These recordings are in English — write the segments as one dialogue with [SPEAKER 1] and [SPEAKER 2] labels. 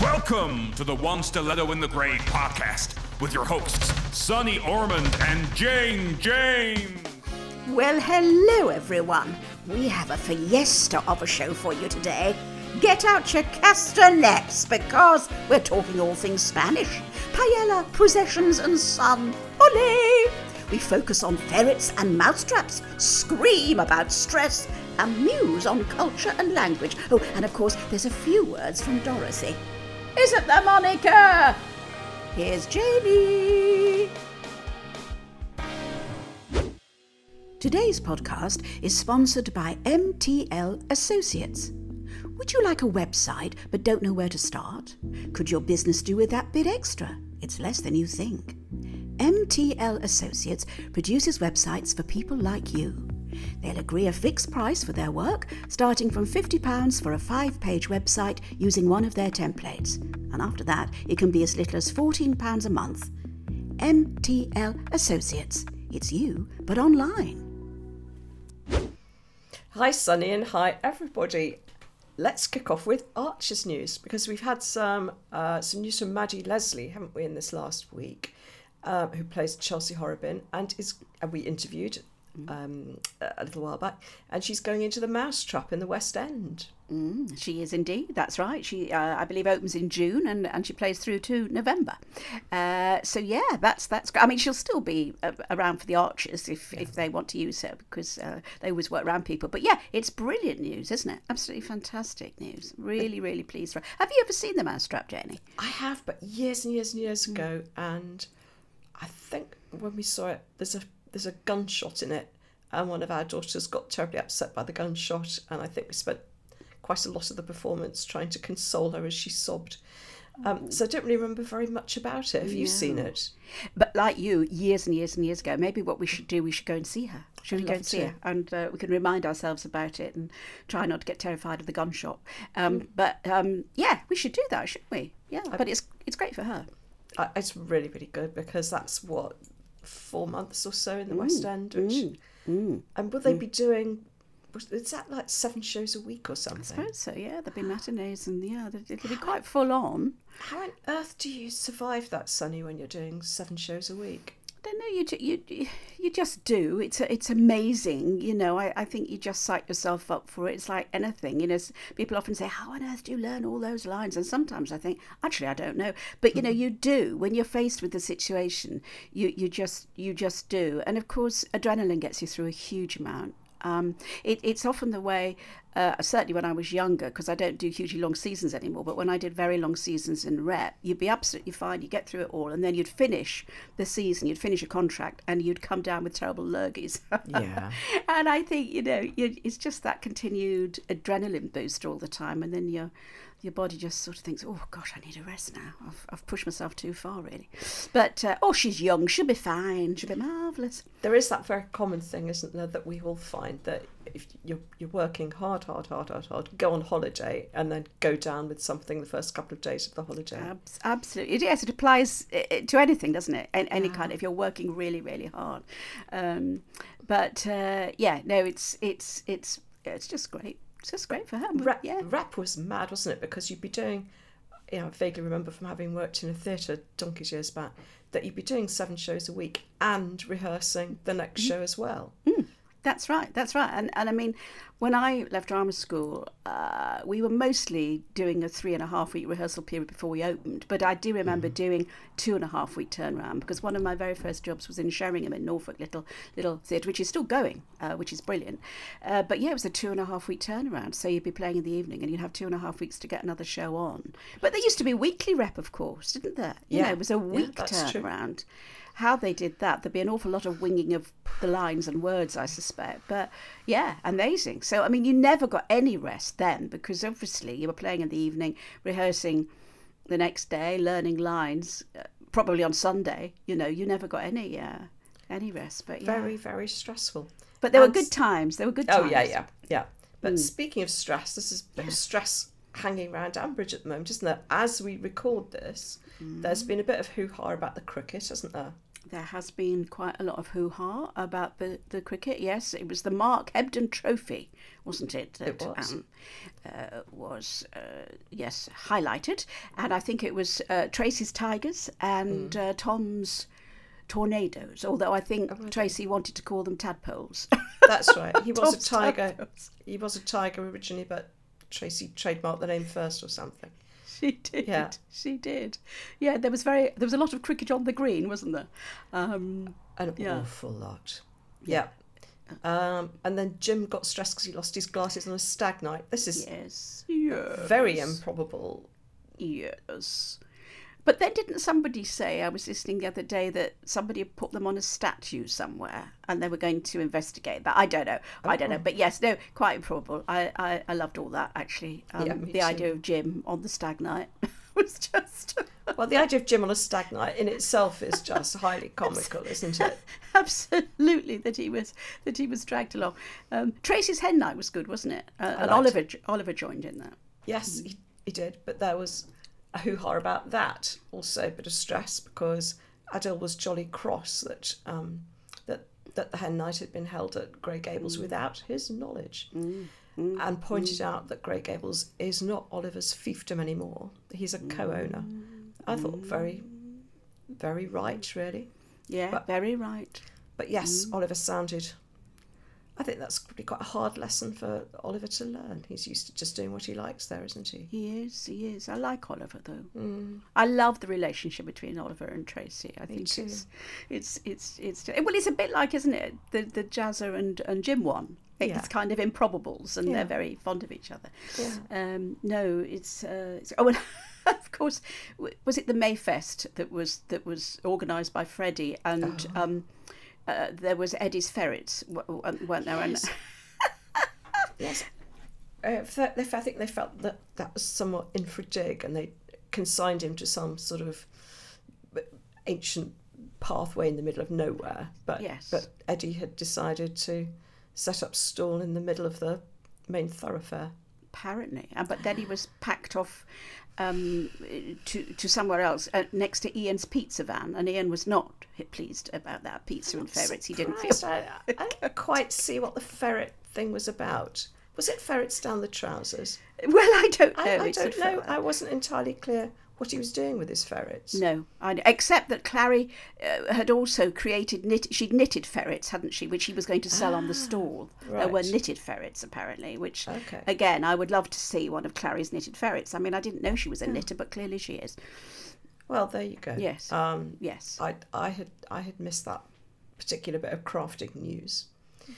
[SPEAKER 1] Welcome to the One Stiletto in the Grave podcast with your hosts, Sunny Ormonde and Jane James.
[SPEAKER 2] Well, hello everyone. We have a fiesta of a show for you today. Get out your castanets because we're talking all things Spanish. Paella, processions, and sun. Ole! We focus on ferrets and mousetraps, scream about stress, and muse on culture and language. Oh, and of course, there's a few words from Dorothy. Isn't there, Monica? Here's Jamie. Today's podcast is sponsored by MTL Associates. Would you like a website but don't know where to start? Could your business do with that bit extra? It's less than you think. MTL Associates produces websites for people like you. They'll agree a fixed price for their work, starting from £50 for a five page website using one of their templates. And after that, it can be as little as £14 a month. MTL Associates. It's you, but online.
[SPEAKER 3] Hi, Sunny, and hi, everybody. Let's kick off with Archers news because we've had some uh, some news from Maddie Leslie, haven't we, in this last week, um, who plays Chelsea Horrobin and is and we interviewed um, a little while back, and she's going into the Mousetrap in the West End.
[SPEAKER 2] Mm, she is indeed. That's right. She, uh, I believe, opens in June and, and she plays through to November. Uh, so yeah, that's that's. I mean, she'll still be uh, around for the Archers if, yeah. if they want to use her because uh, they always work around people. But yeah, it's brilliant news, isn't it? Absolutely fantastic news. Really, really pleased for her. Have you ever seen the Mousetrap, Jenny?
[SPEAKER 3] I have, but years and years and years mm. ago, and I think when we saw it, there's a there's a gunshot in it, and one of our daughters got terribly upset by the gunshot, and I think we spent quite a lot of the performance trying to console her as she sobbed. Um, so I don't really remember very much about it. Have you seen it?
[SPEAKER 2] But like you, years and years and years ago, maybe what we should do, we should go and see her. Should we go and see to. her? And uh, we can remind ourselves about it and try not to get terrified of the gunshot. Um, mm. But um, yeah, we should do that, shouldn't we? Yeah, I, but it's it's great for her.
[SPEAKER 3] it's really, really good because that's what four months or so in the mm. West End, which mm. mm. and will they mm. be doing is that like seven shows a week or something? I
[SPEAKER 2] suppose so. Yeah, there'll be matinees and yeah, it'll be quite full on.
[SPEAKER 3] How on earth do you survive that, Sunny, when you're doing seven shows a week?
[SPEAKER 2] Don't know. You you you just do. It's it's amazing. You know. I, I think you just psych yourself up for it. It's like anything. You know. People often say, "How on earth do you learn all those lines?" And sometimes I think, actually, I don't know. But you know, mm-hmm. you do. When you're faced with the situation, you you just you just do. And of course, adrenaline gets you through a huge amount. Um, it, it's often the way, uh, certainly when I was younger, because I don't do hugely long seasons anymore, but when I did very long seasons in rep, you'd be absolutely fine, you'd get through it all, and then you'd finish the season, you'd finish a contract, and you'd come down with terrible lurgies.
[SPEAKER 3] yeah.
[SPEAKER 2] And I think, you know, you, it's just that continued adrenaline boost all the time, and then you're your body just sort of thinks, oh gosh, I need a rest now. I've, I've pushed myself too far, really. But, uh, oh, she's young. She'll be fine. She'll be marvellous.
[SPEAKER 3] There is that very common thing, isn't there, that we all find that if you're, you're working hard, hard, hard, hard, hard, go on holiday and then go down with something the first couple of days of the holiday.
[SPEAKER 2] absolutely. Yes, it applies to anything, doesn't it? Any yeah. kind, if you're working really, really hard. Um, but, uh, yeah, no, it's, it's, it's, it's just great. It's just great for her.
[SPEAKER 3] Rep, yeah. was mad, wasn't it? Because you'd be doing, you know, I vaguely remember from having worked in a theatre donkey's years back, that you'd be doing seven shows a week and rehearsing the next mm. show as well.
[SPEAKER 2] Mm. That's right. That's right. And and I mean, when I left drama school, uh, we were mostly doing a three and a half week rehearsal period before we opened. But I do remember mm. doing two and a half week turnaround because one of my very first jobs was in Sheringham in Norfolk, little little theatre, which is still going, uh, which is brilliant. Uh, but yeah, it was a two and a half week turnaround. So you'd be playing in the evening and you'd have two and a half weeks to get another show on. But there used to be weekly rep, of course, didn't there? You
[SPEAKER 3] yeah,
[SPEAKER 2] know, it was a week
[SPEAKER 3] yeah,
[SPEAKER 2] turnaround. True how they did that, there'd be an awful lot of winging of the lines and words, I suspect. But yeah, amazing. So, I mean, you never got any rest then because obviously you were playing in the evening, rehearsing the next day, learning lines, uh, probably on Sunday. You know, you never got any uh, any rest. But
[SPEAKER 3] yeah. very, very stressful.
[SPEAKER 2] But there and were good times. There were good times.
[SPEAKER 3] Oh, yeah, yeah, yeah. But mm. speaking of stress, this is yeah. stress hanging around Ambridge at the moment, isn't there? As we record this, mm. there's been a bit of hoo ha about the cricket, hasn't there?
[SPEAKER 2] there has been quite a lot of hoo ha about the, the cricket. Yes, it was the Mark Hebden Trophy, wasn't it? That,
[SPEAKER 3] It was.
[SPEAKER 2] Um, uh, was uh, yes highlighted, and I think it was uh, Tracy's Tigers and
[SPEAKER 3] Mm.
[SPEAKER 2] uh, Tom's Tornadoes. Although I think
[SPEAKER 3] Oh,
[SPEAKER 2] Tracy wanted to call them tadpoles.
[SPEAKER 3] That's right. He was a tiger.
[SPEAKER 2] tadpoles.
[SPEAKER 3] He was a tiger originally, but Tracy trademarked the name first or something.
[SPEAKER 2] She did.
[SPEAKER 3] Yeah.
[SPEAKER 2] She did. Yeah, there was very there was a lot of cricket on the green, wasn't there? Um,
[SPEAKER 3] An
[SPEAKER 2] Yeah.
[SPEAKER 3] awful lot. Yeah. Um, and then Jim got stressed because he lost his glasses on a stag night. This is
[SPEAKER 2] yes. Yes.
[SPEAKER 3] very improbable.
[SPEAKER 2] Yes. But then didn't somebody say, I was listening the other day, that somebody had put them on a statue somewhere and they were going to investigate that? I don't know. I don't know. But yes, no, quite improbable. I, I, I loved all that, actually. Um,
[SPEAKER 3] Yeah,
[SPEAKER 2] the idea of Jim on the stag night was just
[SPEAKER 3] Well, the idea of Jim on a stag night in itself is just highly comical, isn't it?
[SPEAKER 2] absolutely that he was that he was dragged along. Um, Tracy's hen night was good, wasn't it? Uh, and Oliver Oliver joined in that.
[SPEAKER 3] Yes, he, he did, but there was a hoo ha about that. Also, a bit of stress because Adil was jolly cross that um, that that the hen night had been held at Grey Gables mm. without his knowledge, mm, mm, and pointed out that Grey Gables is not Oliver's fiefdom anymore. He's a co-owner. I thought very, very right, really.
[SPEAKER 2] Yeah,
[SPEAKER 3] But-
[SPEAKER 2] very right.
[SPEAKER 3] But yes, Oliver sounded. I think that's probably quite a hard lesson for Oliver to learn. He's used to just doing what he likes there, isn't he?
[SPEAKER 2] He is, he is. I like Oliver though.
[SPEAKER 3] Mm.
[SPEAKER 2] I love the relationship between Oliver and Tracy. I think it's, it's, it's, it's. Well, it's a bit like, isn't it, the the Jazza and and Jim one. It's
[SPEAKER 3] Yeah.
[SPEAKER 2] kind of improbables, and
[SPEAKER 3] Yeah.
[SPEAKER 2] they're very fond of each other.
[SPEAKER 3] Yeah.
[SPEAKER 2] Um, no, it's. Uh, it's oh, and of course, was it the Mayfest that was that was organised by Freddie and.
[SPEAKER 3] Oh.
[SPEAKER 2] Um, uh, there was Eddie's ferrets, w- weren't there?
[SPEAKER 3] Yes. Yes. Uh, I think they felt that that was somewhat infra dig and they consigned him to some sort of ancient pathway in the middle of nowhere. But,
[SPEAKER 2] Yes.
[SPEAKER 3] but Eddie had decided to set up stall in the middle of the main thoroughfare.
[SPEAKER 2] apparently. Uh, but then he was packed off um, to to somewhere else uh, next to Ian's pizza van, and Ian was not pleased about that pizza and ferrets. He didn't feel.
[SPEAKER 3] I, I didn't quite see what the ferret thing was about. Was it ferrets down the trousers?
[SPEAKER 2] Well, I don't know.
[SPEAKER 3] I, I don't know.
[SPEAKER 2] fer-
[SPEAKER 3] I wasn't entirely clear what he was doing with his ferrets.
[SPEAKER 2] No, I, except that Clarrie uh, had also created knit. She'd knitted ferrets, hadn't she? Which she was going to sell on the stall. There were
[SPEAKER 3] Ah,
[SPEAKER 2] knitted ferrets, apparently. Which,
[SPEAKER 3] Okay.
[SPEAKER 2] again, I would love to see one of Clarrie's knitted ferrets. I mean, I didn't know she was a
[SPEAKER 3] Hmm.
[SPEAKER 2] knitter, but clearly she is.
[SPEAKER 3] Well, there you go.
[SPEAKER 2] Yes.
[SPEAKER 3] Um,
[SPEAKER 2] Yes,
[SPEAKER 3] I, I had I had missed that particular bit of crafting news.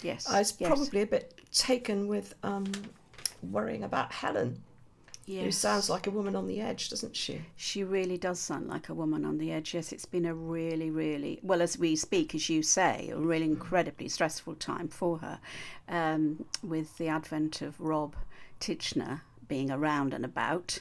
[SPEAKER 2] yes.
[SPEAKER 3] I was
[SPEAKER 2] yes,
[SPEAKER 3] probably a bit taken with um, worrying about Helen, who
[SPEAKER 2] yes.
[SPEAKER 3] sounds like a woman on the edge, doesn't she?
[SPEAKER 2] She really does sound like a woman on the edge. Yes, it's been a really, really, well, as we speak, as you say, a really incredibly stressful time for her um, with the advent of Rob Titchener being around and about.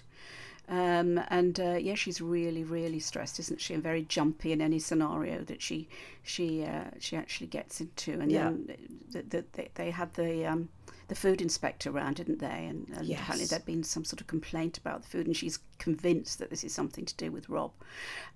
[SPEAKER 2] Um, and uh, yeah, she's really, really stressed, isn't she? And very jumpy in any scenario that she she uh, she actually gets into. And
[SPEAKER 3] Yeah.
[SPEAKER 2] then the, the, they, they had the um, the food inspector around, didn't they? And, and apparently there'd been some sort of complaint about the food, and she's convinced that this is something to do with Rob.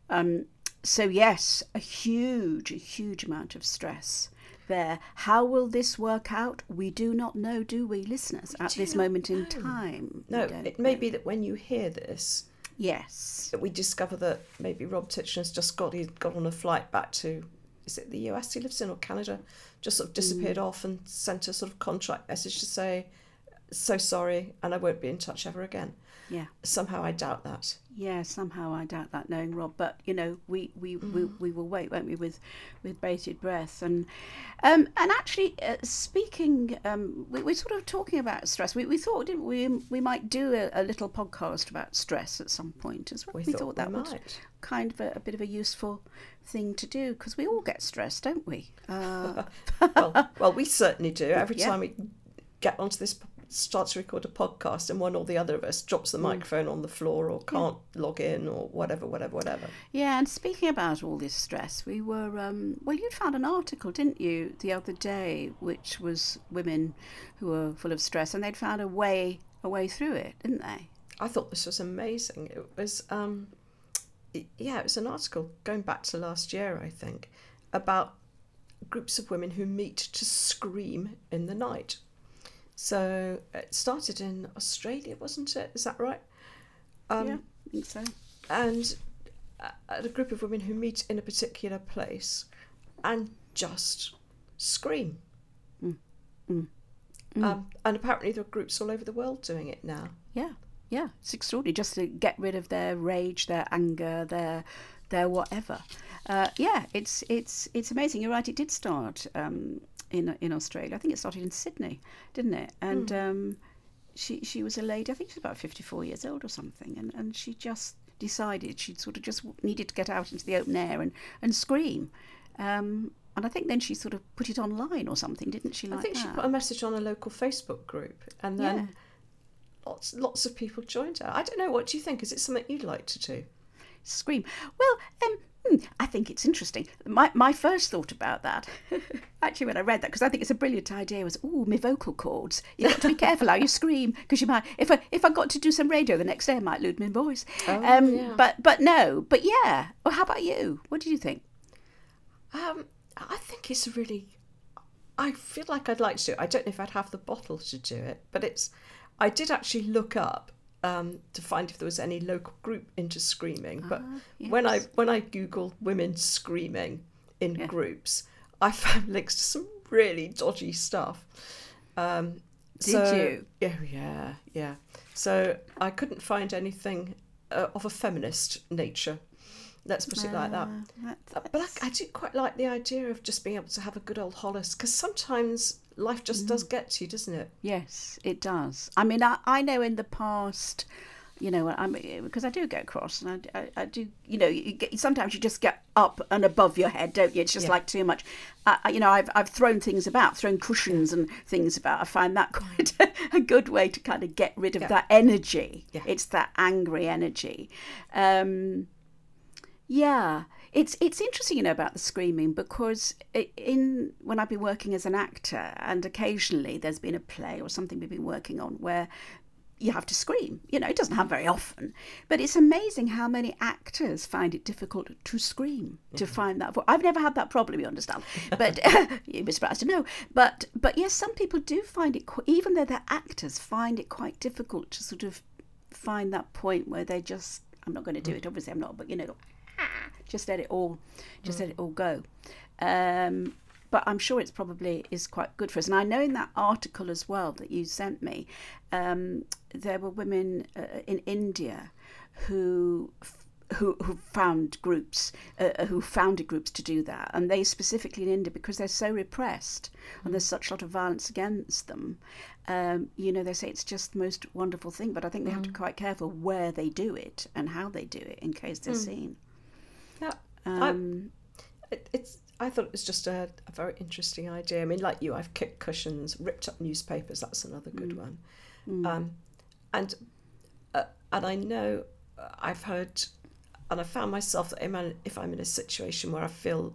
[SPEAKER 2] Um, so yes, a huge, a huge amount of stress there. How will this work out? We do not know, do we, listeners? at this moment in time,
[SPEAKER 3] No, it may
[SPEAKER 2] know.
[SPEAKER 3] be that when you hear this,
[SPEAKER 2] Yes,
[SPEAKER 3] that we discover that maybe Rob Titchener's just got he got on a flight back to is it the US he lives in or Canada, just sort of disappeared mm. off and sent a sort of contract message to say, so sorry, and I won't be in touch ever again.
[SPEAKER 2] Yeah.
[SPEAKER 3] Somehow I doubt that.
[SPEAKER 2] Yeah, somehow I doubt that knowing Rob, but you know we we, we, we will wait, won't we, with with bated breath and um and actually uh, speaking um we, we're sort of talking about stress. We, we thought didn't we we might do a, a little podcast about stress at some point as well.
[SPEAKER 3] We,
[SPEAKER 2] We,
[SPEAKER 3] thought,
[SPEAKER 2] that
[SPEAKER 3] we
[SPEAKER 2] kind of a, a bit of a useful thing to do because we all get stressed, don't we? Uh,
[SPEAKER 3] well, well, we certainly do. Every
[SPEAKER 2] Yeah.
[SPEAKER 3] time we get onto this, start to record a podcast, and one or the other of us drops
[SPEAKER 2] Mm.
[SPEAKER 3] the microphone on the floor or can't log in or whatever, whatever, whatever.
[SPEAKER 2] Yeah, and speaking about all this stress, we were um, well. You found an article, didn't you, the other day, which was women who were full of stress, and they'd found a way a way through it, didn't they?
[SPEAKER 3] I thought this was amazing. It was um, yeah, it was an article going back to last year, I think, about groups of women who meet to scream in the night. So it started in Australia, wasn't it? Is that right? Um,
[SPEAKER 2] yeah, I think so.
[SPEAKER 3] And uh, a group of women who meet in a particular place and just scream.
[SPEAKER 2] Mm. Mm.
[SPEAKER 3] Um, and apparently there are groups all over the world doing it now.
[SPEAKER 2] Yeah, yeah, it's extraordinary just to get rid of their rage, their anger, their their whatever. Uh, yeah, it's it's it's amazing. You're right. It did start um, in in Australia. I think it started in Sydney, didn't it? And
[SPEAKER 3] Mm.
[SPEAKER 2] um, she she was a lady. I think she's about 54 years old or something, and and she just decided she'd sort of just needed to get out into the open air and and scream. Um, and I think then she sort of put it online or something, didn't she? Like
[SPEAKER 3] I think she put a message on a local Facebook group and then
[SPEAKER 2] Yeah.
[SPEAKER 3] lots lots of people joined her. I don't know, what do you think? Is it something you'd like to do?
[SPEAKER 2] Scream. Well, um, hmm, I think it's interesting. My my first thought about that, actually, when I read that, because I think it's a brilliant idea, was oh, my vocal cords. You got to be careful how you scream, because you might. If I if I got to do some radio the next day, I might lose my voice.
[SPEAKER 3] Oh,
[SPEAKER 2] um,
[SPEAKER 3] yeah.
[SPEAKER 2] But but no, but yeah. Well, how about you? What did you think?
[SPEAKER 3] Um, I think it's really. I feel like I'd like to do it. I don't know if I'd have the bottle to do it, but it's. I did actually look up um, to find if there was any local group into screaming, but when I when I googled women screaming in
[SPEAKER 2] Yeah.
[SPEAKER 3] groups, I found links to some really dodgy stuff. Um,
[SPEAKER 2] Did
[SPEAKER 3] so-
[SPEAKER 2] you?
[SPEAKER 3] Yeah, yeah, yeah. So I couldn't find anything uh, of a feminist nature. Let's put it like that.
[SPEAKER 2] Uh, that-
[SPEAKER 3] Uh, But I, I do quite like the idea of just being able to have a good old Hollis because sometimes life just does
[SPEAKER 2] Mm.
[SPEAKER 3] get to you, doesn't it?
[SPEAKER 2] Yes, it does. I mean, I, I know in the past, you know, I'm because I do get cross, and I, I, I do, you know, you get, sometimes you just get up and above your head, don't you? It's just
[SPEAKER 3] Yeah.
[SPEAKER 2] like too much. I- you know, I've I've thrown things about, thrown cushions and things about. I find that quite a, a good way to kind of get rid of
[SPEAKER 3] Yeah.
[SPEAKER 2] that energy.
[SPEAKER 3] Yeah.
[SPEAKER 2] It's that angry energy. Um, yeah, it's it's interesting, you know, about the screaming because in when I've been working as an actor, and occasionally there's been a play or something we've been working on where you have to scream. You know, it doesn't happen very often, but it's amazing how many actors find it difficult to scream to mm-hmm. find that. I've never had that problem, you understand, but you'd be surprised to know. But but yes, some people do find it, qu- even though they're actors, find it quite difficult to sort of find that point where they just. I'm not going to do mm-hmm. it. Obviously, I'm not. But you know, just let it all just let it all go um, but I'm sure it's probably is quite good for us. And I know in that article as well that you sent me, um, there were women uh, in India who who who found groups uh, who founded groups to do that, and they specifically in India because they're so repressed and there's such a lot of violence against them. Um, you know, they say it's just the most wonderful thing, but I think they have to be quite careful where they do it and how they do it in case they're seen.
[SPEAKER 3] Yeah.
[SPEAKER 2] Um,
[SPEAKER 3] It, it's. I thought it was just a, a very interesting idea. I mean, like you, I've kicked cushions, ripped up newspapers. That's another good
[SPEAKER 2] Mm.
[SPEAKER 3] one. Um, and uh, and I know uh, I've heard, and I found myself that I'm if I'm in a situation where I feel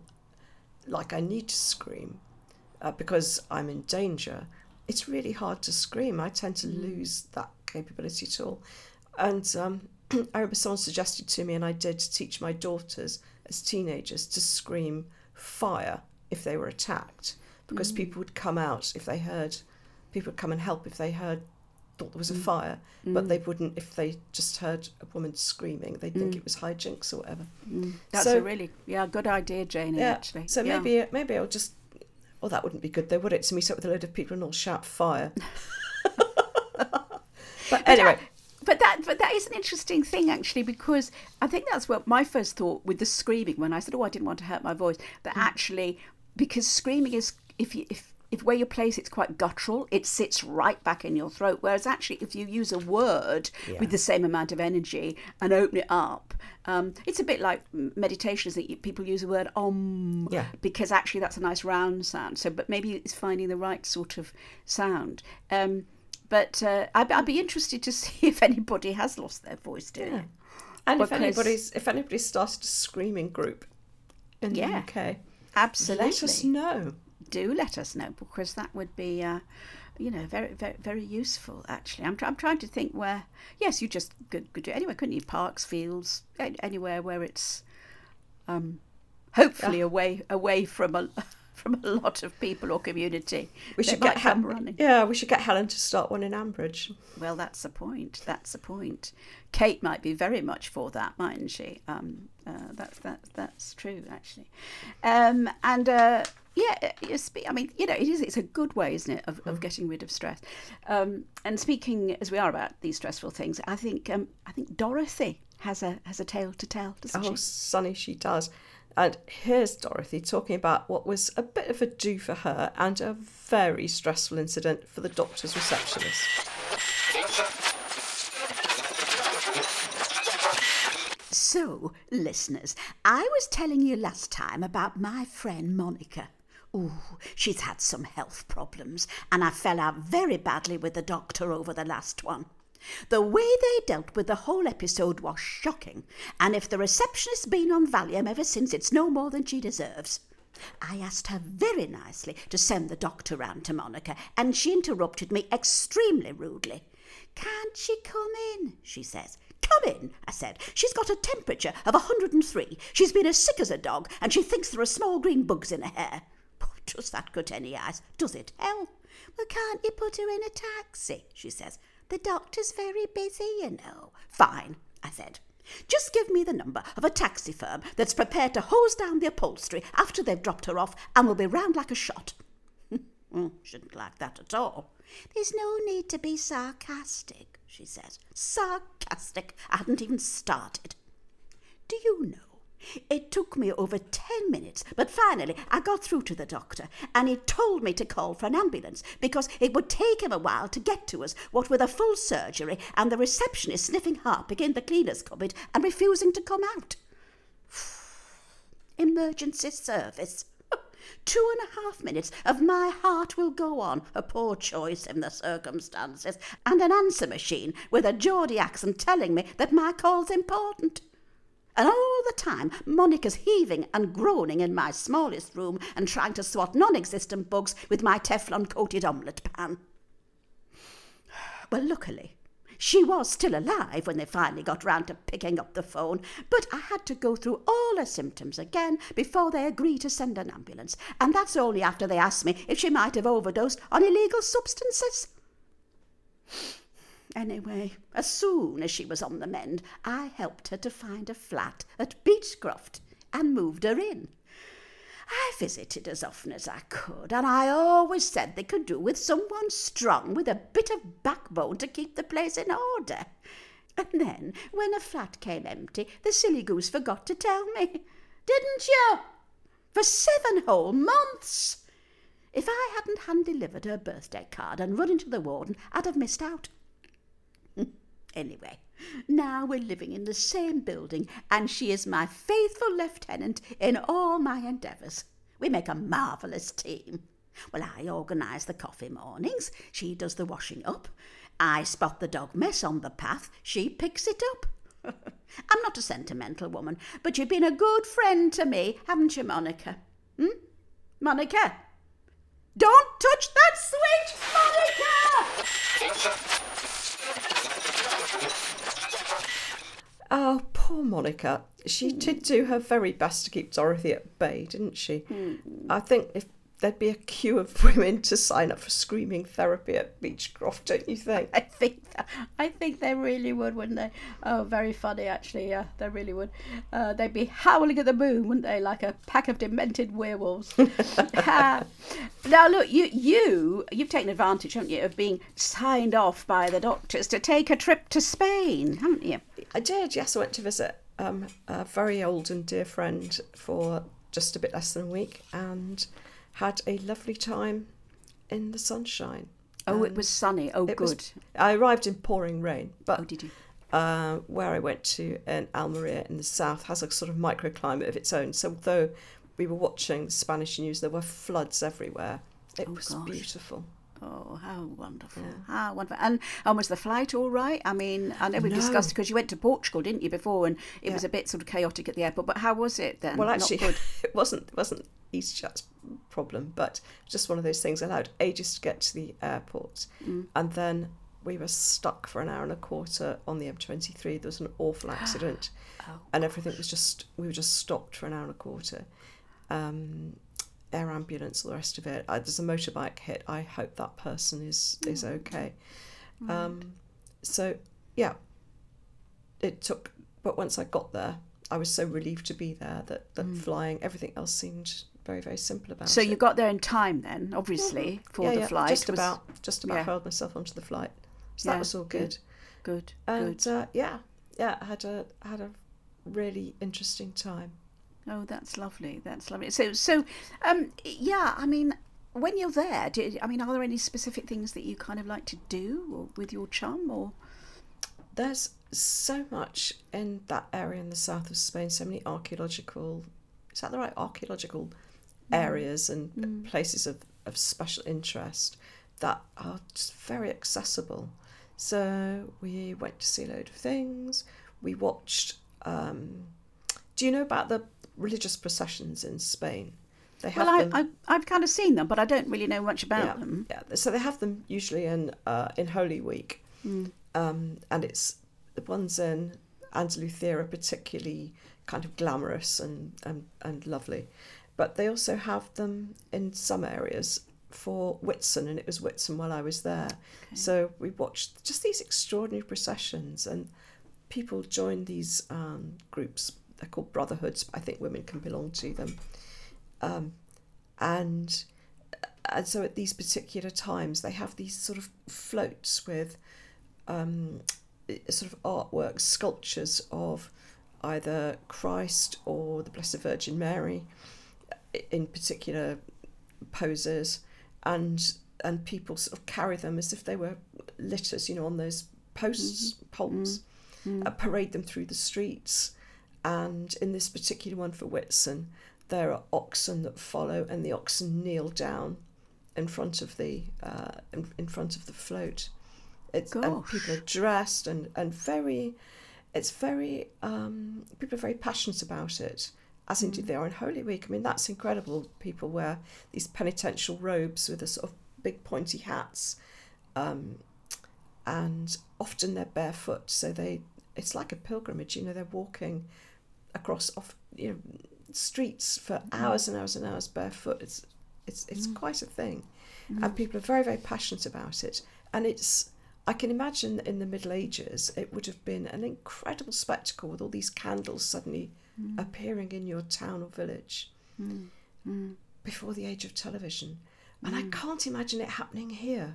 [SPEAKER 3] like I need to scream uh, because I'm in danger, it's really hard to scream. I tend to lose that capability at all. And um, I remember someone suggested to me, and I did teach my daughters as teenagers to scream fire if they were attacked, because mm. people would come out if they heard, people would come and help if they heard thought there was a mm. fire, but they mm. wouldn't if they just heard a woman screaming. They'd think it was hijinks or whatever.
[SPEAKER 2] That's
[SPEAKER 3] So-
[SPEAKER 2] a really yeah good idea, Janie.
[SPEAKER 3] Yeah.
[SPEAKER 2] Actually,
[SPEAKER 3] So
[SPEAKER 2] Yeah.
[SPEAKER 3] maybe maybe I'll just. Well, that wouldn't be good, though, would it? To meet up with a load of people and all shout fire. but anyway,
[SPEAKER 2] But that, but that is an interesting thing actually because I think that's what my first thought with the screaming when I said, "Oh, I didn't want to hurt my voice." That actually, because screaming is if you if if where you place it's quite guttural, it sits right back in your throat. Whereas actually, if you use a word with the same amount of energy and open it up, um, it's a bit like meditations that you- people use the word om
[SPEAKER 3] Yeah.
[SPEAKER 2] because actually that's a nice round sound. So, but maybe it's finding the right sort of sound. Um, but uh, I'd, I'd be interested to see if anybody has lost their voice doing it.
[SPEAKER 3] and if
[SPEAKER 2] because-
[SPEAKER 3] anybody's if anybody's started a screaming group in
[SPEAKER 2] Yeah.
[SPEAKER 3] the UK,
[SPEAKER 2] Absolutely.
[SPEAKER 3] let us know.
[SPEAKER 2] Do let us know because that would be, uh,
[SPEAKER 4] you know, very, very, very useful. Actually, I'm, try- I'm trying to think where. Yes, you just could, could do it anywhere, couldn't you? Parks, fields, anywhere where it's, um, hopefully away away from a from a lot of people or community.
[SPEAKER 3] We should get
[SPEAKER 4] come
[SPEAKER 3] Hel-
[SPEAKER 4] running.
[SPEAKER 3] Yeah, we should get Helen to start one in Ambridge.
[SPEAKER 4] Well, that's the point. That's the point. Kate might be very much for that, mightn't she? Um, uh, that's that, that's true, actually. Um, and uh, yeah, I mean, you know, it is. It's a good way, isn't it, of, of getting rid of stress. Um, and speaking as we are about these stressful things, I think um, I think Dorothy has a has a tale to tell, doesn't
[SPEAKER 3] Oh,
[SPEAKER 4] she?
[SPEAKER 3] Sunny, she does. And here's Dorothy talking about what was a bit of a do for her and a very stressful incident for the doctor's receptionist.
[SPEAKER 2] So, listeners, I was telling you last time about my friend Monica. Ooh, she's had some health problems, and I fell out very badly with the doctor over the last one. The way they dealt with the whole episode was shocking, and if the receptionist's been on Valium ever since, it's no more than she deserves. I asked her very nicely to send the doctor round to Monica, and she interrupted me extremely rudely. Can't she come in? she says. Come in, I said. She's got a temperature of a 103. She's been as sick as a dog, and she thinks there are small green bugs in her hair. Does that cut any ice? Does it? help? Well, can't you put her in a taxi? She says. The doctor's very busy, you know. Fine, I said. Just give me the number of a taxi firm that's prepared to hose down the upholstery after they've dropped her off, and we'll be round like a shot. Mm, shouldn't like that at all. There's no need to be sarcastic, she says. Sarcastic? I hadn't even started. Do you know? It took me over ten minutes, but finally I got through to the doctor, and he told me to call for an ambulance because it would take him a while to get to us, what with a full surgery and the receptionist sniffing harpic in the cleaner's cupboard and refusing to come out. Emergency service. Two and a half minutes of my heart will go on, a poor choice in the circumstances, and an answer machine with a Geordie accent telling me that my call's important. And all the time, Monica's heaving and groaning in my smallest room and trying to swat non existent bugs with my Teflon coated omelette pan. Well, luckily, she was still alive when they finally got round to picking up the phone, but I had to go through all her symptoms again before they agreed to send an ambulance, and that's only after they asked me if she might have overdosed on illegal substances. Anyway, as soon as she was on the mend, I helped her to find a flat at Beechcroft and moved her in. I visited as often as I could, and I always said they could do with someone strong with a bit of backbone to keep the place in order. And then, when a flat came empty, the silly goose forgot to tell me. Didn't you? For seven whole months! If I hadn't hand delivered her birthday card and run into the warden, I'd have missed out. Anyway, now we're living in the same building, and she is my faithful lieutenant in all my endeavours. We make a marvellous team. Well, I organise the coffee mornings, she does the washing up. I spot the dog mess on the path, she picks it up. I'm not a sentimental woman, but you've been a good friend to me, haven't you, Monica? Hmm? Monica? Don't touch that switch, Monica!
[SPEAKER 3] Oh, poor Monica. She hmm. did do her very best to keep Dorothy at bay, didn't she? Hmm. I think if there'd be a queue of women to sign up for screaming therapy at Beechcroft, don't you think?
[SPEAKER 4] I think that, I think they really would, wouldn't they? Oh, very funny, actually. Yeah, they really would. Uh, they'd be howling at the moon, wouldn't they, like a pack of demented werewolves? Now, look, you you you've taken advantage, haven't you, of being signed off by the doctors to take a trip to Spain, haven't you?
[SPEAKER 3] I did, yes. I went to visit um, a very old and dear friend for just a bit less than a week and had a lovely time in the sunshine.
[SPEAKER 4] Oh, it was sunny. Oh, good.
[SPEAKER 3] was- I arrived in pouring rain, but
[SPEAKER 4] Oh, did you?
[SPEAKER 3] uh, where I went to in Almeria in the south has a sort of microclimate of its own. So although we were watching Spanish news, there were floods everywhere. It
[SPEAKER 4] Oh,
[SPEAKER 3] was
[SPEAKER 4] gosh.
[SPEAKER 3] beautiful.
[SPEAKER 2] Oh, how wonderful! How wonderful! And, and was the flight all right? I mean, I know we discussed because you went to Portugal, didn't you, before, and it was a bit sort of chaotic at the airport. But how was it then?
[SPEAKER 3] Well, actually,
[SPEAKER 2] good.
[SPEAKER 3] it wasn't it wasn't EasyJet's problem, but just one of those things. Allowed ages to get to the airport,
[SPEAKER 2] Mm.
[SPEAKER 3] and then we were stuck for an hour and a quarter on the M23. There was an awful accident,
[SPEAKER 2] Oh,
[SPEAKER 3] and everything was just we were just stopped for an hour and a quarter. Um, air ambulance, all the rest of it. Uh, there's a motorbike hit. I hope that person is is okay. Um, so yeah, it took. But once I got there, I was so relieved to be there that that flying, everything else seemed very very simple about
[SPEAKER 2] So
[SPEAKER 3] it.
[SPEAKER 2] you got there in time then, obviously, for
[SPEAKER 3] yeah,
[SPEAKER 2] the
[SPEAKER 3] yeah,
[SPEAKER 2] flight.
[SPEAKER 3] just
[SPEAKER 2] was
[SPEAKER 3] about just about
[SPEAKER 2] yeah.
[SPEAKER 3] hurled myself onto the flight. So
[SPEAKER 2] Yeah,
[SPEAKER 3] that was all good.
[SPEAKER 2] good,
[SPEAKER 3] And
[SPEAKER 2] good.
[SPEAKER 3] uh, yeah, yeah, I had a had a really interesting time.
[SPEAKER 2] Oh, that's lovely. That's lovely. So, so, um, yeah. I mean, when you're there, do, I mean, are there any specific things that you kind of like to do or, with your chum, or
[SPEAKER 3] There's so much in that area in the south of Spain, so many archaeological, is that the right archaeological areas and places of, of special interest that are just very accessible. So we went to see a load of things. We watched, um, do you know about the religious processions in Spain? They have
[SPEAKER 2] well, I,
[SPEAKER 3] them.
[SPEAKER 2] I, I've kind of seen them, but I don't really know much about
[SPEAKER 3] yeah,
[SPEAKER 2] them.
[SPEAKER 3] Yeah, so they have them usually in uh, in Holy Week, um, and it's the ones in Andalusia are particularly kind of glamorous and, and and lovely, but they also have them in some areas for Whitsun, and it was Whitsun while I was there. So we watched just these extraordinary processions, and people join these um, groups. They're called brotherhoods. I think women can belong to them. Um, and and so at these particular times they have these sort of floats with um, sort of artworks, sculptures of either Christ or the Blessed Virgin Mary in particular poses, and and people sort of carry them as if they were litters, you know, on those posts, poles, uh, parade them through the streets. And in this particular one for Whitsun, there are oxen that follow, and the oxen kneel down in front of the uh, in, in front of the float. It's and people are dressed and and very, it's very um, people are very passionate about it. As indeed they are in Holy Week. I mean that's incredible. People wear these penitential robes with a sort of big pointy hats, um, and often they're barefoot. So they it's like a pilgrimage. You know they're walking across off you know streets for mm-hmm. hours and hours and hours barefoot. It's it's it's mm. quite a thing, mm-hmm. and people are very very passionate about it. And it's I can imagine in the Middle Ages it would have been an incredible spectacle with all these candles suddenly mm. appearing in your town or village mm. before the age of television. And I can't imagine it happening here.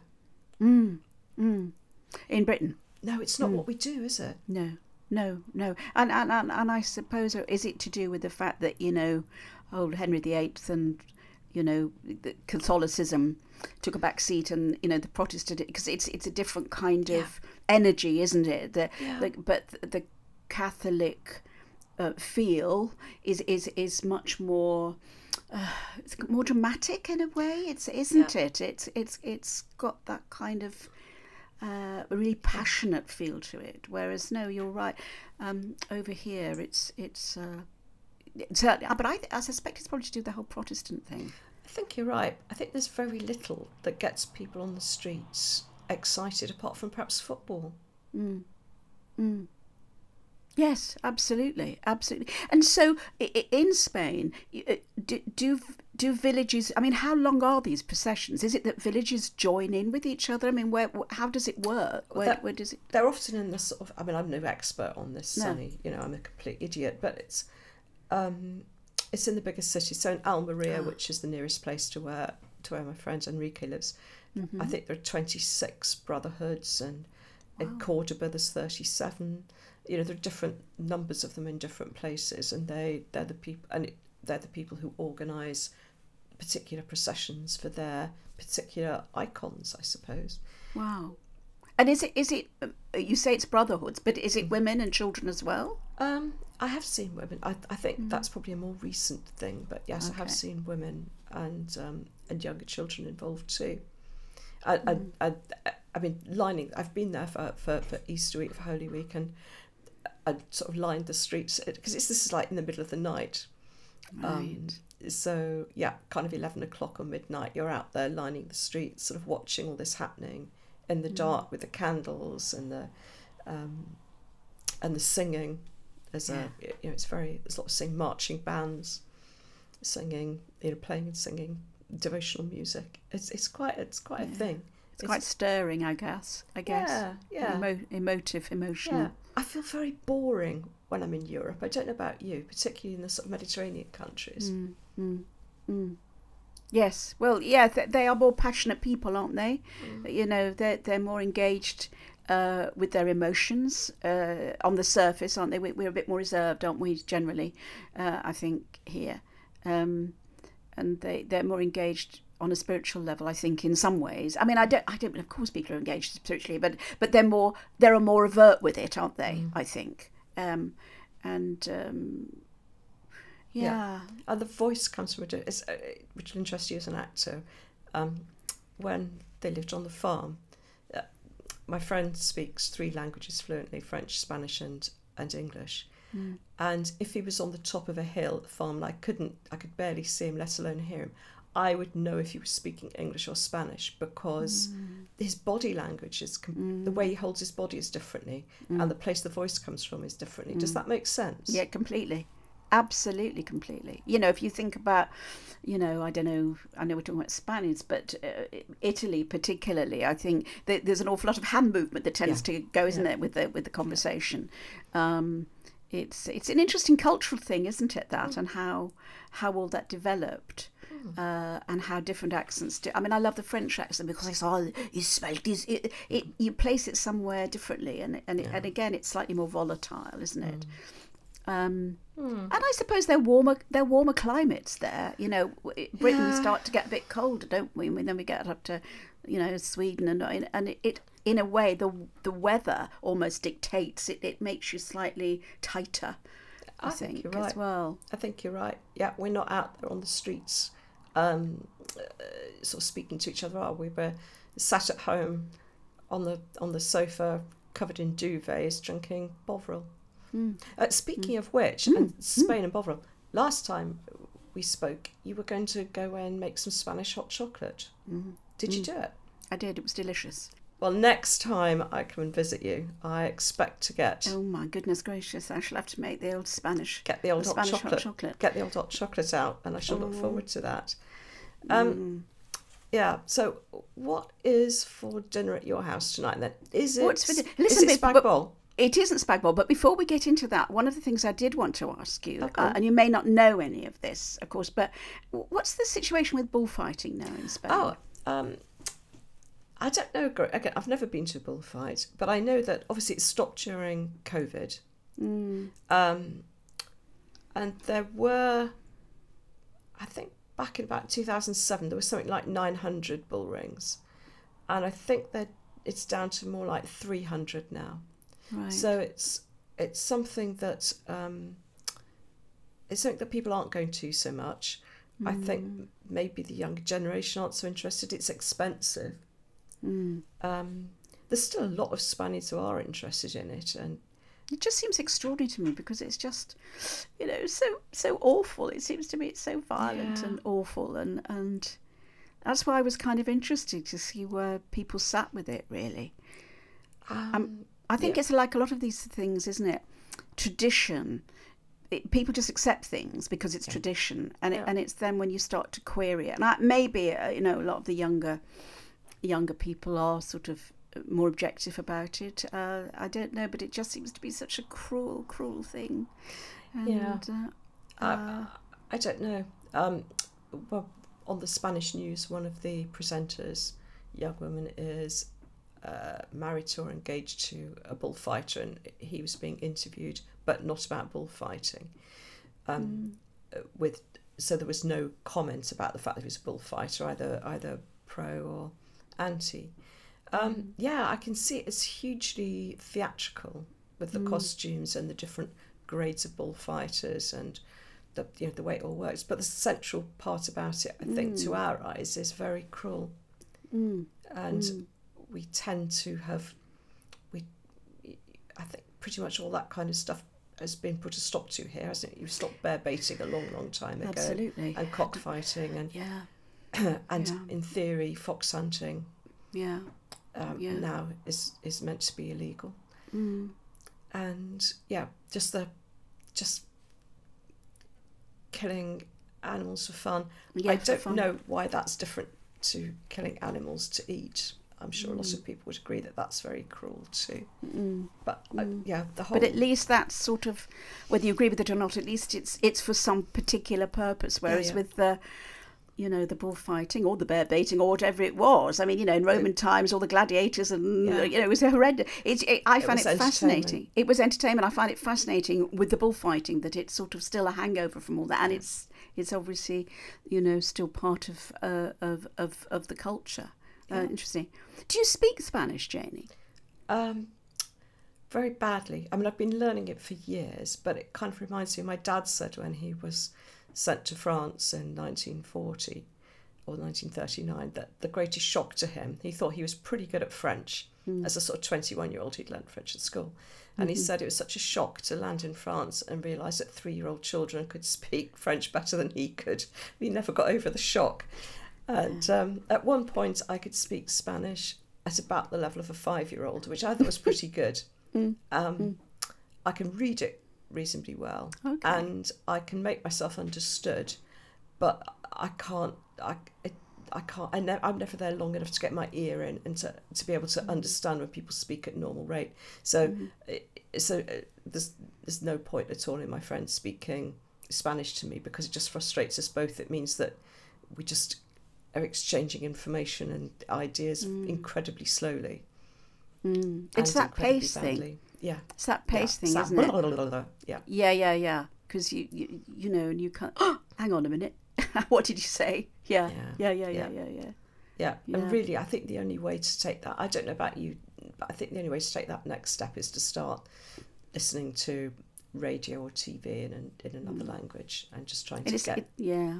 [SPEAKER 2] In Britain,
[SPEAKER 3] No, it's not what we do, is it?
[SPEAKER 2] no, no, no. And and, and and I suppose uh, is it to do with the fact that you know, old Henry VIII and you know the Catholicism took a back seat and you know the Protestant because it's it's a different kind of energy, isn't it? The,
[SPEAKER 3] Yeah.
[SPEAKER 2] the but the Catholic uh, feel is is is much more uh, it's more dramatic in a way. It's isn't it? It's it's it's got that kind of uh, a really passionate feel to it. Whereas no, you're right. Um, over here, it's it's. Uh, certainly, but I, I suspect it's probably to do with the whole Protestant thing.
[SPEAKER 3] I think you're right. I think there's very little that gets people on the streets excited apart from perhaps football.
[SPEAKER 2] Yes, absolutely, absolutely. And so, in Spain, uh, do, do do villages? I mean, how long are these processions? Is it that villages join in with each other? I mean, where how does it work? Where,
[SPEAKER 3] that-
[SPEAKER 2] where does it?
[SPEAKER 3] They're often in the sort of. I mean, I'm no expert on this,
[SPEAKER 2] No.
[SPEAKER 3] Sunny. You know, I'm a complete idiot. But it's, um, it's in the biggest city. So in Almeria, which is the nearest place to where to where my friend Enrique lives, I think there are 26 brotherhoods, and in Cordoba there's 37. You know, there are different numbers of them in different places, and they they're the people, and it, they're the people who organise particular processions for their particular icons, I suppose.
[SPEAKER 2] Wow. And is it is it? uh, You say it's brotherhoods, but is it women and children as well?
[SPEAKER 3] Um, I have seen women. I, I think that's probably a more recent thing, but yes, I have seen women and um, and younger children involved too. I, I, I, I mean, lining. I've been there for, for, for Easter week, for Holy Week, and I sort of lined the streets because this is like in the middle of the night. Um, so yeah, kind of eleven o'clock or midnight, you're out there lining the streets, sort of watching all this happening in the dark with the candles and the um, and the singing. There's a you know it's very there's a lot of singing, marching bands, singing you know playing and singing devotional music. It's it's quite it's quite a thing.
[SPEAKER 2] It's quite stirring, I guess. I guess.
[SPEAKER 3] Yeah, yeah.
[SPEAKER 2] Emo- emotive, emotional.
[SPEAKER 3] Yeah, I feel very boring when I'm in Europe. I don't know about you, particularly in the sort of Mediterranean countries.
[SPEAKER 2] Yes. Well, yeah, th- they are more passionate people, aren't they?
[SPEAKER 3] Mm.
[SPEAKER 2] You know, they're they're more engaged uh, with their emotions uh, on the surface, aren't they? We, we're a bit more reserved, aren't we? Generally, uh, I think here, um, and they they're more engaged on a spiritual level. I think in some ways. I mean, I don't. I don't. Of course, people are engaged spiritually, but but they're more they're more overt with it, aren't they? I think. Um, and um, yeah.
[SPEAKER 3] And the voice comes from it's, uh, which will interest you as an actor. Um, when they lived on the farm, uh, my friend speaks three languages fluently: French, Spanish, and and English. And if he was on the top of a hill farm, I couldn't, I could barely see him, let alone hear him. I would know if he was speaking English or Spanish because his body language is com- the way he holds his body is differently, and the place the voice comes from is differently. Does that make sense?
[SPEAKER 2] Yeah, completely. Absolutely, completely. You know, if you think about, you know, I don't know, I know we're talking about Spanish, but uh, Italy particularly, I think that there's an awful lot of hand movement that tends to go, isn't it, with the with the conversation. Um, it's it's an interesting cultural thing, isn't it? That mm. and how how all that developed. Mm. Uh, and how different accents do. I mean, I love the French accent because it's all you smell this. It, it you place it somewhere differently, and and, and again, it's slightly more volatile, isn't it? Mm. Um, And I suppose they're warmer. They're warmer climates there. You know, Britain
[SPEAKER 3] Yeah.
[SPEAKER 2] start to get a bit colder, don't we? And then we get up to, you know, Sweden and and it, it in a way the the weather almost dictates it. It makes you slightly tighter. I,
[SPEAKER 3] I think
[SPEAKER 2] think,
[SPEAKER 3] you're
[SPEAKER 2] as
[SPEAKER 3] right.
[SPEAKER 2] well.
[SPEAKER 3] I think you're right. Yeah, we're not out there on the streets, um, uh, sort of speaking to each other. Are we? We're sat at home on the on the sofa, covered in duvets, drinking Bovril. Mm. Uh, speaking mm. of which, mm. and Spain and Bovril. Last time we spoke, you were going to go and make some Spanish hot chocolate. Mm-hmm. Did you do it?
[SPEAKER 2] I did. It was delicious.
[SPEAKER 3] Well, next time I come and visit you, I expect to get
[SPEAKER 2] Oh my goodness gracious! I shall have to make the old Spanish.
[SPEAKER 3] get the old
[SPEAKER 2] the
[SPEAKER 3] hot,
[SPEAKER 2] Spanish
[SPEAKER 3] chocolate,
[SPEAKER 2] hot chocolate.
[SPEAKER 3] Get the old hot chocolate out, and I shall look
[SPEAKER 2] Oh.
[SPEAKER 3] forward to that. Um, Yeah. So, what is for dinner at your house tonight? Then is it?
[SPEAKER 2] What's for di-
[SPEAKER 3] is
[SPEAKER 2] Listen,
[SPEAKER 3] it spag bowl?
[SPEAKER 2] It isn't spag bowl, but before we get into that, one of the things I did want to ask you,
[SPEAKER 3] Okay.
[SPEAKER 2] uh, and you may not know any of this, of course, but what's the situation with bullfighting now in Spain?
[SPEAKER 3] Oh, um, I don't know. Again, I've never been to a bullfight, but I know that obviously it stopped during COVID. Um, and there were, I think back in about 2007, there was something like 900 bull rings. And I think that it's down to more like 300 now.
[SPEAKER 2] Right.
[SPEAKER 3] So it's it's something that um, it's something that people aren't going to so much. I think maybe the younger generation aren't so interested. It's expensive. Um, there's still a lot of Spaniards who are interested in it, and
[SPEAKER 2] It just seems extraordinary to me because it's just, you know, so so awful. It seems to me it's so violent
[SPEAKER 3] Yeah.
[SPEAKER 2] and awful, and and that's why I was kind of interested to see where people sat with it. Really, um, I think
[SPEAKER 3] yeah.
[SPEAKER 2] it's like a lot of these things, isn't it? Tradition. It, people just accept things because it's tradition, and it,
[SPEAKER 3] Yeah.
[SPEAKER 2] and it's then when you start to query it, and I, maybe uh, you know a lot of the younger younger people are sort of more objective about it. Uh, I don't know, but it just seems to be such a cruel, cruel thing. And,
[SPEAKER 3] Yeah.
[SPEAKER 2] Uh,
[SPEAKER 3] I, I don't know. Um, well, on the Spanish news, one of the presenters, young woman, is uh, married to or engaged to a bullfighter, and he was being interviewed, but not about bullfighting. Um, uh, With so there was no comment about the fact that he was a bullfighter, either either pro or anti. Um, Yeah, I can see it as hugely theatrical with the costumes and the different grades of bullfighters and the you know the way it all works. But the central part about it, I think, to our eyes, is very cruel. and we tend to have we I think pretty much all that kind of stuff has been put a stop to here, hasn't it? You stopped bear baiting a long, long time ago.
[SPEAKER 2] Absolutely.
[SPEAKER 3] And cockfighting and
[SPEAKER 2] Yeah,
[SPEAKER 3] and
[SPEAKER 2] Yeah.
[SPEAKER 3] in theory fox hunting
[SPEAKER 2] yeah,
[SPEAKER 3] um,
[SPEAKER 2] Yeah.
[SPEAKER 3] now is is meant to be illegal.
[SPEAKER 2] Mm.
[SPEAKER 3] And yeah, just the just killing animals for fun.
[SPEAKER 2] Yeah,
[SPEAKER 3] I don't
[SPEAKER 2] fun.
[SPEAKER 3] know why that's different to killing animals to eat. I'm sure a lot of people would agree that that's very cruel too. But uh, yeah, the whole
[SPEAKER 2] Mm. But at least that's sort of, whether you agree with it or not, at least it's it's for some particular purpose. Whereas
[SPEAKER 3] yeah.
[SPEAKER 2] with the, you know, the bullfighting or the bear baiting or whatever it was. I mean, you know, in Roman times, all the gladiators and
[SPEAKER 3] Yeah.
[SPEAKER 2] you know, it was horrendous. It, it, I find
[SPEAKER 3] was
[SPEAKER 2] it fascinating. It was entertainment. I find it fascinating with the bullfighting that it's sort of still a hangover from all that, and it's it's obviously, you know, still part of uh, of, of of the culture. Uh, interesting. Do you speak Spanish, Janie?
[SPEAKER 3] Um, very badly. I mean, I've been learning it for years, but it kind of reminds me. My dad said when he was sent to France in 1940 or 1939 that the greatest shock to him, he thought he was pretty good at French. As a sort of 21 year old, he'd learned French at school. And he said it was such a shock to land in France and realise that three year old children could speak French better than he could. He never got over the shock. And um, at one point, I could speak Spanish at about the level of a five year old, which I thought was pretty good. Um, I can read it reasonably well,
[SPEAKER 2] Okay.
[SPEAKER 3] and I can make myself understood, but I can't. I it, I can't. I ne- I'm never there long enough to get my ear in and to, to be able to understand when people speak at normal rate. So, it, so uh, there's there's no point at all in my friends speaking Spanish to me because it just frustrates us both. It means that we just are exchanging information and ideas incredibly slowly.
[SPEAKER 2] Mm. It's that pace thing.
[SPEAKER 3] Yeah.
[SPEAKER 2] It's that pace
[SPEAKER 3] Yeah.
[SPEAKER 2] thing,
[SPEAKER 3] Sa-
[SPEAKER 2] isn't it?
[SPEAKER 3] blah, blah, blah. Yeah.
[SPEAKER 2] Yeah, yeah, yeah. Because you, you, you know, and you can't. hang on a minute. what did you say? Yeah, yeah,
[SPEAKER 3] Yeah,
[SPEAKER 2] yeah, yeah,
[SPEAKER 3] yeah.
[SPEAKER 2] yeah, yeah.
[SPEAKER 3] And really, I think the only way to take that, I don't know about you, but I think the only way to take that next step is to start listening to radio or TV in, in another language and just trying
[SPEAKER 2] Mm. It
[SPEAKER 3] to get.
[SPEAKER 2] it, yeah.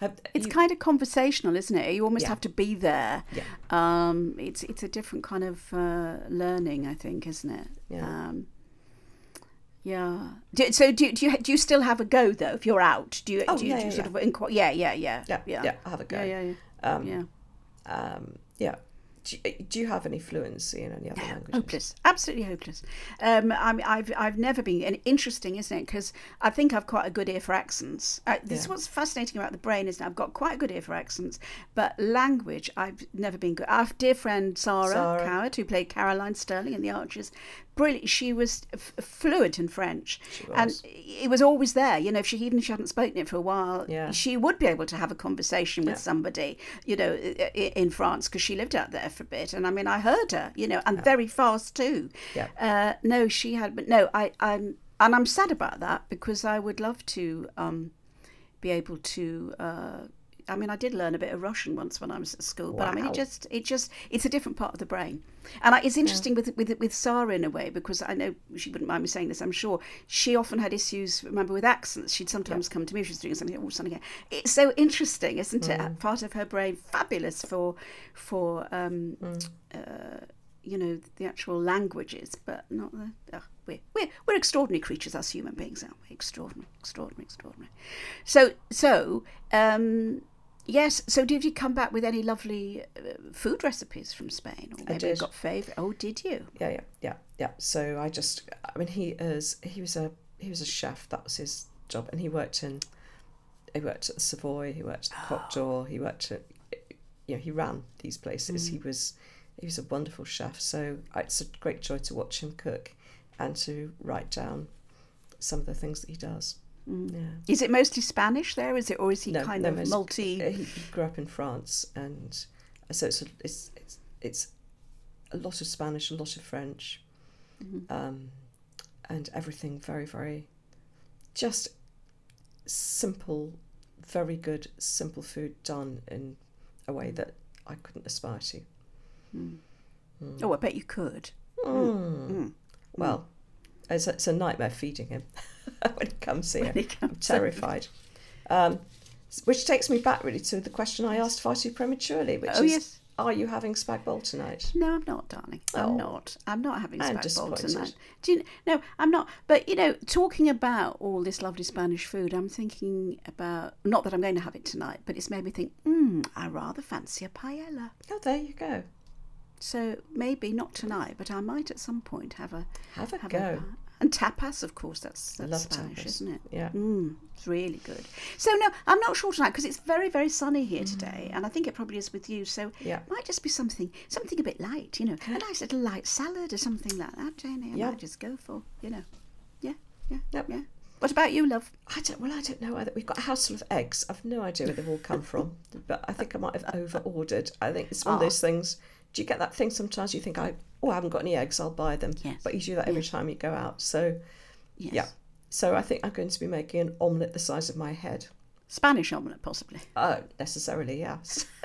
[SPEAKER 3] Have,
[SPEAKER 2] It's
[SPEAKER 3] you-
[SPEAKER 2] kind of conversational, isn't it? You almost
[SPEAKER 3] Yeah.
[SPEAKER 2] have to be there.
[SPEAKER 3] Yeah.
[SPEAKER 2] Um, it's it's a different kind of uh, learning, I think, isn't it?
[SPEAKER 3] Yeah.
[SPEAKER 2] Um, yeah. Do, so do, do you do you still have a go though? If you're out, do you?
[SPEAKER 3] Oh,
[SPEAKER 2] do you,
[SPEAKER 3] yeah,
[SPEAKER 2] you
[SPEAKER 3] yeah,
[SPEAKER 2] sort
[SPEAKER 3] yeah.
[SPEAKER 2] of inqu- yeah, yeah, yeah,
[SPEAKER 3] Yeah,
[SPEAKER 2] yeah,
[SPEAKER 3] yeah, I have a go.
[SPEAKER 2] Yeah, yeah, yeah.
[SPEAKER 3] Um,
[SPEAKER 2] yeah.
[SPEAKER 3] Um, yeah. Do, you- do you have any fluency in any other languages?
[SPEAKER 2] Hopeless, absolutely hopeless. Um, I mean, I've I've never been, and interesting, isn't it? Because I think I've quite a good ear for accents. Uh, this is what's fascinating about the brain, isn't it? I've got quite a good ear for accents, but language, I've never been good. Our dear friend Sara,
[SPEAKER 3] Sara.
[SPEAKER 2] Coward, who played Caroline Sterling in The Archers, brilliant. She was f- fluent in French,
[SPEAKER 3] She
[SPEAKER 2] and it was always there. You know, if she even if she hadn't spoken it for a while,
[SPEAKER 3] Yeah.
[SPEAKER 2] she would be able to have a conversation with
[SPEAKER 3] Yeah.
[SPEAKER 2] somebody, you know, in France because she lived out there for a bit. And I mean, I heard her, you know, and very fast too.
[SPEAKER 3] Yeah.
[SPEAKER 2] Uh, no, she had, but no, I, I'm, and I'm sad about that because I would love to um, be able to. Uh, I mean, I did learn a bit of Russian once when I was at school, but I mean,
[SPEAKER 3] Wow.
[SPEAKER 2] it just, it just, it's a different part of the brain, and I, it's interesting with with with Sara in a way because I know she wouldn't mind me saying this. I'm sure she often had issues. Remember with accents, she'd sometimes come to me. if She was doing something or something. It's so interesting, isn't it? Part of her brain, fabulous for for um, uh, you know the actual languages, but not the. Oh, we're, we're, we're extraordinary creatures, us human beings, aren't we? Extraordinary, extraordinary, extraordinary. So, so um, yes. So, did you come back with any lovely uh, food recipes from Spain, or maybe you
[SPEAKER 3] did.
[SPEAKER 2] got favourite? Oh, did you?
[SPEAKER 3] yeah yeah yeah yeah so i just i mean he is he was a he was a chef that was his job and he worked in he worked at the savoy he worked at the coq d'or he worked at you know he ran these places he was he was a wonderful chef so it's a great joy to watch him cook and to write down some of the things that he does yeah
[SPEAKER 2] Is it mostly Spanish there? Is it, or is he
[SPEAKER 3] No,
[SPEAKER 2] kind
[SPEAKER 3] no,
[SPEAKER 2] of multi?
[SPEAKER 3] uh, He, he grew up in France, and so it's it's it's, it's a lot of Spanish, a lot of French, um, and everything very very just simple, very good simple food done in a way that I couldn't aspire to.
[SPEAKER 2] Oh, I bet you could.
[SPEAKER 3] Mm. Well, it's, it's a nightmare feeding him when he comes here.
[SPEAKER 2] he
[SPEAKER 3] I'm terrified. Um, which takes me back really to the question I asked far too prematurely, which
[SPEAKER 2] Oh,
[SPEAKER 3] is
[SPEAKER 2] yes.
[SPEAKER 3] Are you having spag bol tonight?
[SPEAKER 2] No, I'm not, darling. I'm
[SPEAKER 3] Oh.
[SPEAKER 2] not. I'm not having
[SPEAKER 3] I'm
[SPEAKER 2] spag
[SPEAKER 3] bol
[SPEAKER 2] tonight. Do you, no, I'm not. But you know, talking about all this lovely Spanish food, I'm thinking about not that I'm going to have it tonight, but it's made me think. Hmm, I rather fancy a paella.
[SPEAKER 3] Oh, there you go.
[SPEAKER 2] So maybe not tonight, but I might at some point have a
[SPEAKER 3] Have a
[SPEAKER 2] have
[SPEAKER 3] go.
[SPEAKER 2] pa- and tapas, of course, that's, that's Spanish,
[SPEAKER 3] tapas.
[SPEAKER 2] isn't it?
[SPEAKER 3] Yeah.
[SPEAKER 2] Mm, it's really good. So no, I'm not sure tonight because it's very, very sunny here today, and I think it probably is with you. So
[SPEAKER 3] Mm. Yeah.
[SPEAKER 2] it might just be something, something a bit light, you know, a nice little light salad or something like that, Janie. I
[SPEAKER 3] Yeah.
[SPEAKER 2] might just go for, you know, yeah, yeah,
[SPEAKER 3] Yep.
[SPEAKER 2] yeah. What about you, love?
[SPEAKER 3] I don't. Well, I don't know whether we've got a house full of eggs. I've no idea where they've all come from, but I think I might have over ordered. I think it's one of
[SPEAKER 2] Ah.
[SPEAKER 3] those things. Do you get that thing sometimes? You think, I oh, I haven't got any eggs. I'll buy them.
[SPEAKER 2] Yes.
[SPEAKER 3] But you do that every time you go out. So
[SPEAKER 2] Yes.
[SPEAKER 3] yeah. So I think I'm going to be making an omelette the size of my head.
[SPEAKER 2] Spanish omelette, possibly.
[SPEAKER 3] Oh, necessarily, yes.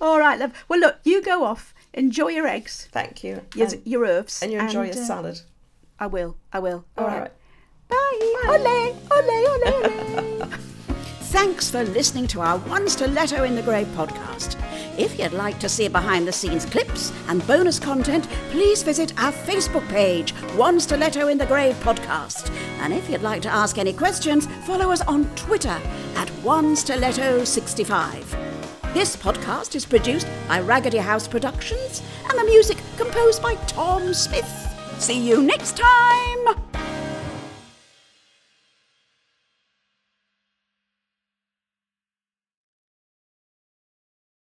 [SPEAKER 2] All right, love. Well, look, you go off, enjoy your eggs,
[SPEAKER 3] Thank you.
[SPEAKER 2] your,
[SPEAKER 3] And,
[SPEAKER 2] your herbs,
[SPEAKER 3] and you enjoy your
[SPEAKER 2] uh,
[SPEAKER 3] salad.
[SPEAKER 2] I will. I will.
[SPEAKER 3] All
[SPEAKER 2] All
[SPEAKER 3] right.
[SPEAKER 2] right. Bye. Ole, ole, ole, ole. Thanks for listening to our One Stiletto in the Grave podcast. If you'd like to see behind the scenes clips and bonus content, please visit our Facebook page, One Stiletto in the Grave podcast. And if you'd like to ask any questions, follow us on Twitter at One Stiletto 65. This podcast is produced by Raggedy House Productions and the music composed by Tom Smith. See you next time!